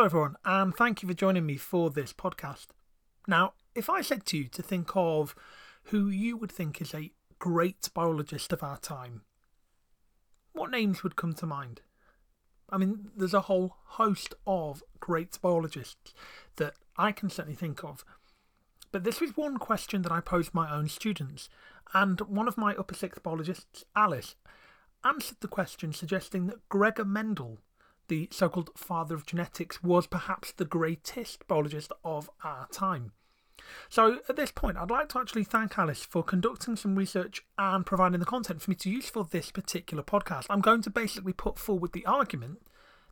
Hello, everyone, and thank you for joining me for this podcast. Now, if I said to you to think of who you would think is a great biologist of our time, what names would come to mind? I mean, there's a whole host of great biologists that I can certainly think of. But this was one question that I posed my own students, and one of my upper sixth biologists, Alice, answered the question suggesting that Gregor Mendel the so called father of genetics, was perhaps the greatest biologist of our time. So, at this point, I'd like to actually thank Alice for conducting some research and providing the content for me to use for this particular podcast. I'm going to basically put forward the argument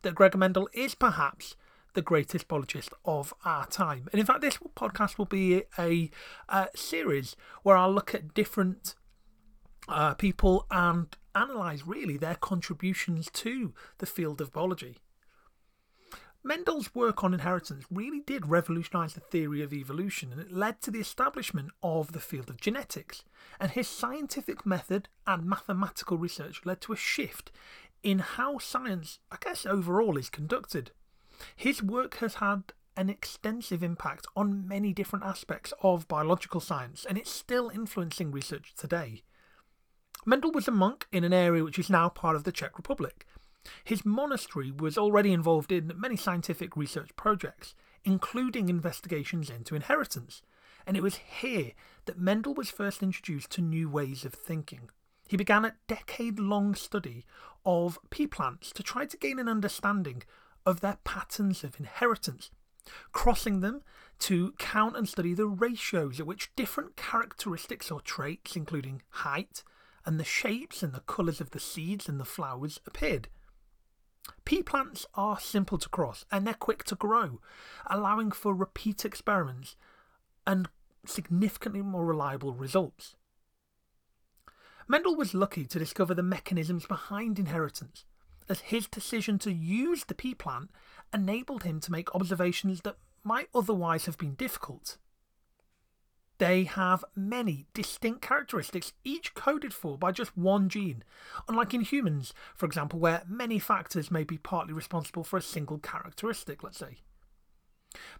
that Gregor Mendel is perhaps the greatest biologist of our time. And in fact, this podcast will be a, a series where I'll look at different uh, people and analyse really their contributions to the field of biology. Mendel's work on inheritance really did revolutionise the theory of evolution and it led to the establishment of the field of genetics. And his scientific method and mathematical research led to a shift in how science, I guess, overall is conducted. His work has had an extensive impact on many different aspects of biological science and it's still influencing research today. Mendel was a monk in an area which is now part of the Czech Republic. His monastery was already involved in many scientific research projects, including investigations into inheritance, and it was here that Mendel was first introduced to new ways of thinking. He began a decade long study of pea plants to try to gain an understanding of their patterns of inheritance, crossing them to count and study the ratios at which different characteristics or traits, including height, and the shapes and the colours of the seeds and the flowers appeared. Pea plants are simple to cross and they're quick to grow, allowing for repeat experiments and significantly more reliable results. Mendel was lucky to discover the mechanisms behind inheritance, as his decision to use the pea plant enabled him to make observations that might otherwise have been difficult. They have many distinct characteristics, each coded for by just one gene, unlike in humans, for example, where many factors may be partly responsible for a single characteristic, let's say.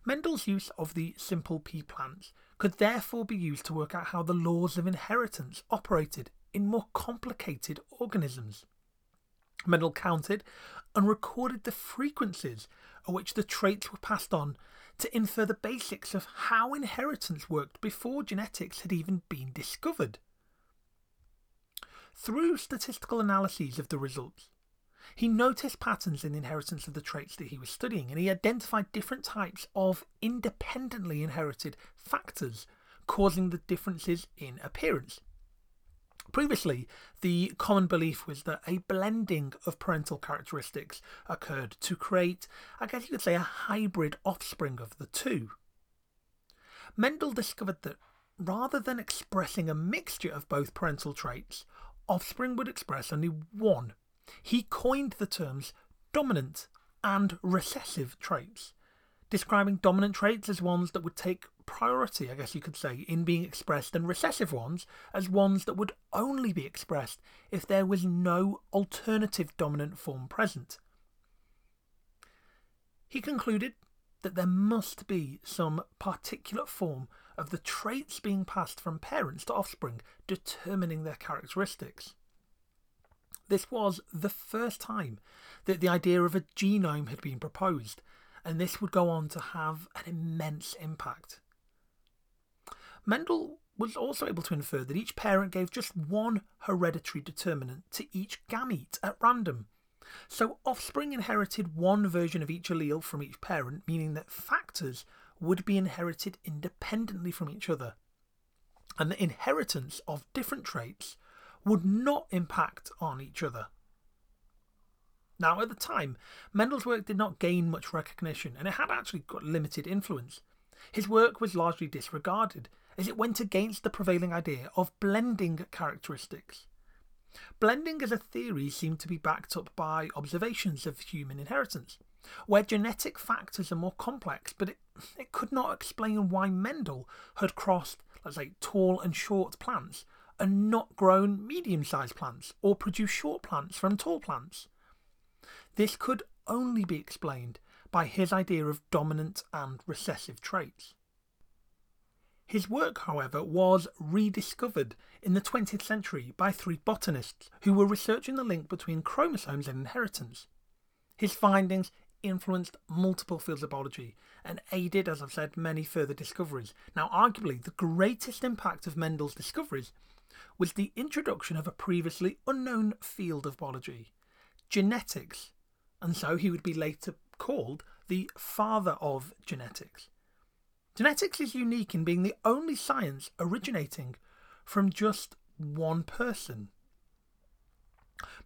Mendel's use of the simple pea plants could therefore be used to work out how the laws of inheritance operated in more complicated organisms. Mendel counted and recorded the frequencies at which the traits were passed on to infer the basics of how inheritance worked before genetics had even been discovered. Through statistical analyses of the results, he noticed patterns in the inheritance of the traits that he was studying and he identified different types of independently inherited factors causing the differences in appearance. Previously, the common belief was that a blending of parental characteristics occurred to create, I guess you could say, a hybrid offspring of the two. Mendel discovered that rather than expressing a mixture of both parental traits, offspring would express only one. He coined the terms dominant and recessive traits, describing dominant traits as ones that would take priority, I guess you could say, in being expressed, and recessive ones as ones that would only be expressed if there was no alternative dominant form present. He concluded that there must be some particular form of the traits being passed from parents to offspring determining their characteristics. This was the first time that the idea of a genome had been proposed, and this would go on to have an immense impact. Mendel was also able to infer that each parent gave just one hereditary determinant to each gamete at random. So offspring inherited one version of each allele from each parent, meaning that factors would be inherited independently from each other. And the inheritance of different traits would not impact on each other. Now, at the time, Mendel's work did not gain much recognition and it had actually got limited influence. His work was largely disregarded, as it went against the prevailing idea of blending characteristics. Blending as a theory seemed to be backed up by observations of human inheritance, where genetic factors are more complex, but it, it could not explain why Mendel had crossed, let's say, tall and short plants and not grown medium sized plants or produced short plants from tall plants. This could only be explained by his idea of dominant and recessive traits. His work, however, was rediscovered in the 20th century by three botanists who were researching the link between chromosomes and inheritance. His findings influenced multiple fields of biology and aided, as I've said, many further discoveries. Now, arguably, the greatest impact of Mendel's discoveries was the introduction of a previously unknown field of biology, genetics, and so he would be later called the father of genetics. Genetics is unique in being the only science originating from just one person.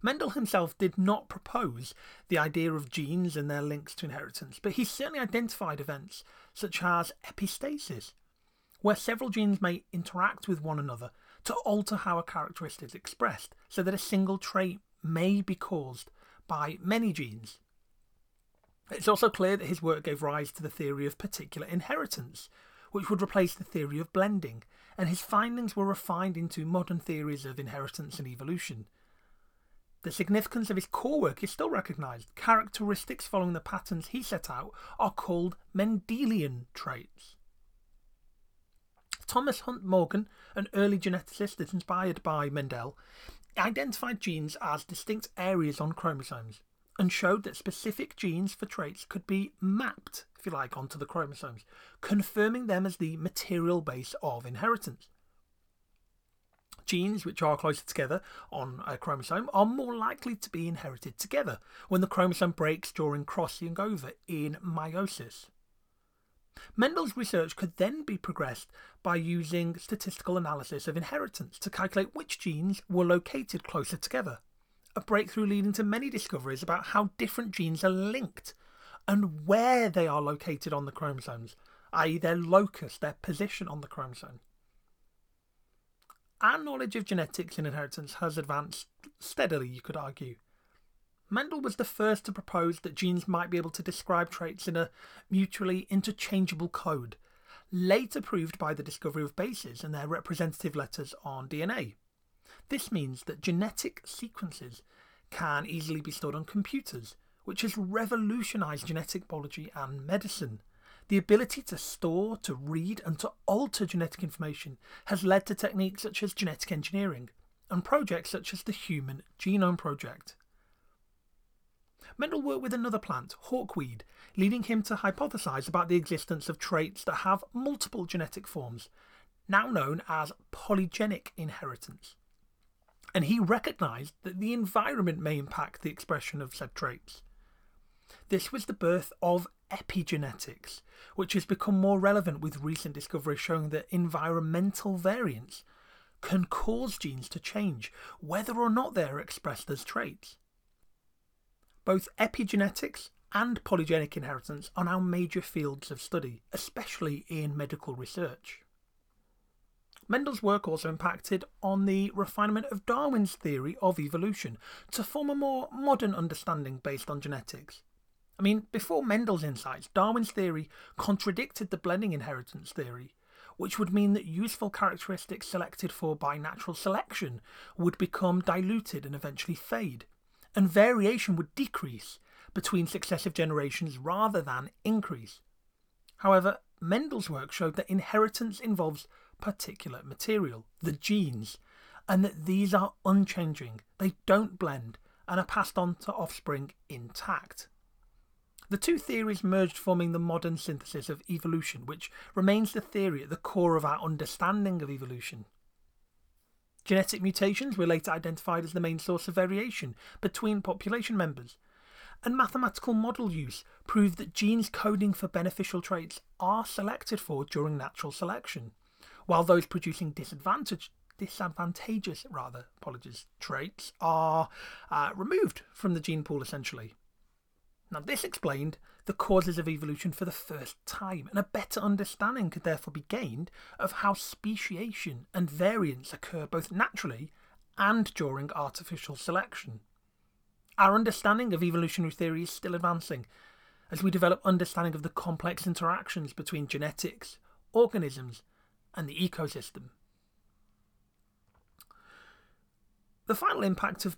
Mendel himself did not propose the idea of genes and their links to inheritance, but he certainly identified events such as epistasis, where several genes may interact with one another to alter how a characteristic is expressed, so that a single trait may be caused by many genes. It's also clear that his work gave rise to the theory of particulate inheritance, which would replace the theory of blending, and his findings were refined into modern theories of inheritance and evolution. The significance of his core work is still recognised. Characteristics following the patterns he set out are called Mendelian traits. Thomas Hunt Morgan, an early geneticist inspired by Mendel, identified genes as distinct areas on chromosomes and showed that specific genes for traits could be mapped, if you like, onto the chromosomes, confirming them as the material base of inheritance. Genes which are closer together on a chromosome are more likely to be inherited together when the chromosome breaks during crossing over in meiosis. Mendel's research could then be progressed by using statistical analysis of inheritance to calculate which genes were located closer together. A breakthrough leading to many discoveries about how different genes are linked and where they are located on the chromosomes, i.e., their locus, their position on the chromosome. Our knowledge of genetics and inheritance has advanced steadily, you could argue. Mendel was the first to propose that genes might be able to describe traits in a mutually interchangeable code, later proved by the discovery of bases and their representative letters on DNA. This means that genetic sequences can easily be stored on computers, which has revolutionised genetic biology and medicine. The ability to store, to read, and to alter genetic information has led to techniques such as genetic engineering and projects such as the Human Genome Project. Mendel worked with another plant, hawkweed, leading him to hypothesize about the existence of traits that have multiple genetic forms, now known as polygenic inheritance. And he recognized that the environment may impact the expression of said traits. This was the birth of epigenetics, which has become more relevant with recent discoveries showing that environmental variants can cause genes to change, whether or not they are expressed as traits. Both epigenetics and polygenic inheritance are now major fields of study, especially in medical research. Mendel's work also impacted on the refinement of Darwin's theory of evolution to form a more modern understanding based on genetics. I mean, before Mendel's insights, Darwin's theory contradicted the blending inheritance theory, which would mean that useful characteristics selected for by natural selection would become diluted and eventually fade, and variation would decrease between successive generations rather than increase. However, Mendel's work showed that inheritance involves particulate material, the genes, and that these are unchanging, they don't blend, and are passed on to offspring intact. The two theories merged, forming the modern synthesis of evolution, which remains the theory at the core of our understanding of evolution. Genetic mutations were later identified as the main source of variation between population members, and mathematical model use proved that genes coding for beneficial traits are selected for during natural selection, while those producing disadvantage, disadvantageous rather apologies traits are uh, removed from the gene pool essentially. Now, this explained the causes of evolution for the first time, and a better understanding could therefore be gained of how speciation and variance occur both naturally and during artificial selection. Our understanding of evolutionary theory is still advancing as we develop understanding of the complex interactions between genetics, organisms, and the ecosystem. The final impact of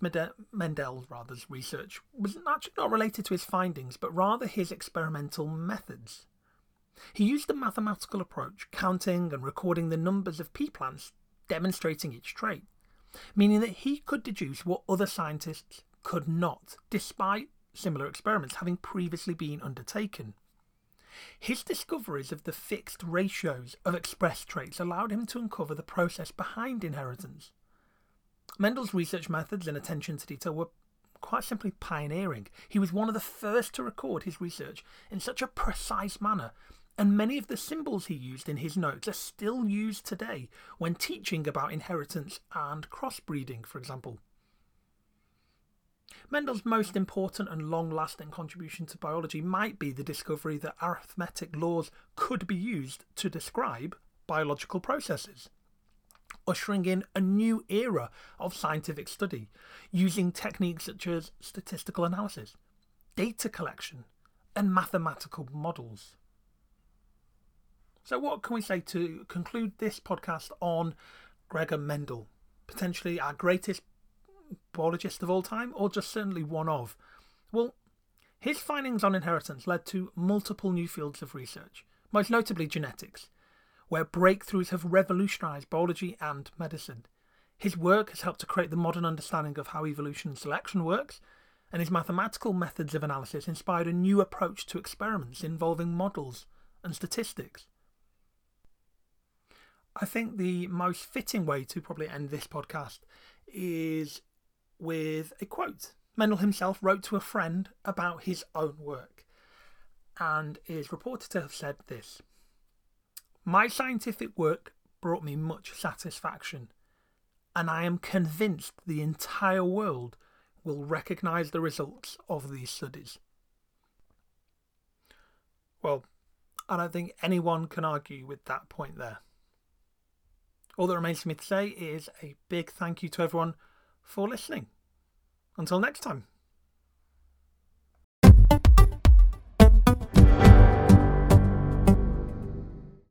Mendel's rather's research was actually not related to his findings, but rather his experimental methods. He used a mathematical approach, counting and recording the numbers of pea plants, demonstrating each trait, meaning that he could deduce what other scientists could not, despite similar experiments having previously been undertaken. His discoveries of the fixed ratios of expressed traits allowed him to uncover the process behind inheritance. Mendel's research methods and attention to detail were quite simply pioneering. He was one of the first to record his research in such a precise manner, and many of the symbols he used in his notes are still used today when teaching about inheritance and crossbreeding, for example. Mendel's most important and long lasting contribution to biology might be the discovery that arithmetic laws could be used to describe biological processes, ushering in a new era of scientific study using techniques such as statistical analysis, data collection, and mathematical models. So, what can we say to conclude this podcast on Gregor Mendel, potentially our greatest biologist of all time, or just certainly one of? Well, his findings on inheritance led to multiple new fields of research, most notably genetics, where breakthroughs have revolutionized biology and medicine. His work has helped to create the modern understanding of how evolution and selection works, and his mathematical methods of analysis inspired a new approach to experiments involving models and statistics. I think the most fitting way to probably end this podcast is with a quote. Mendel himself wrote to a friend about his own work and is reported to have said this My scientific work brought me much satisfaction, and I am convinced the entire world will recognise the results of these studies. Well, I don't think anyone can argue with that point there. All that remains for me to say is a big thank you to everyone for listening. Until next time.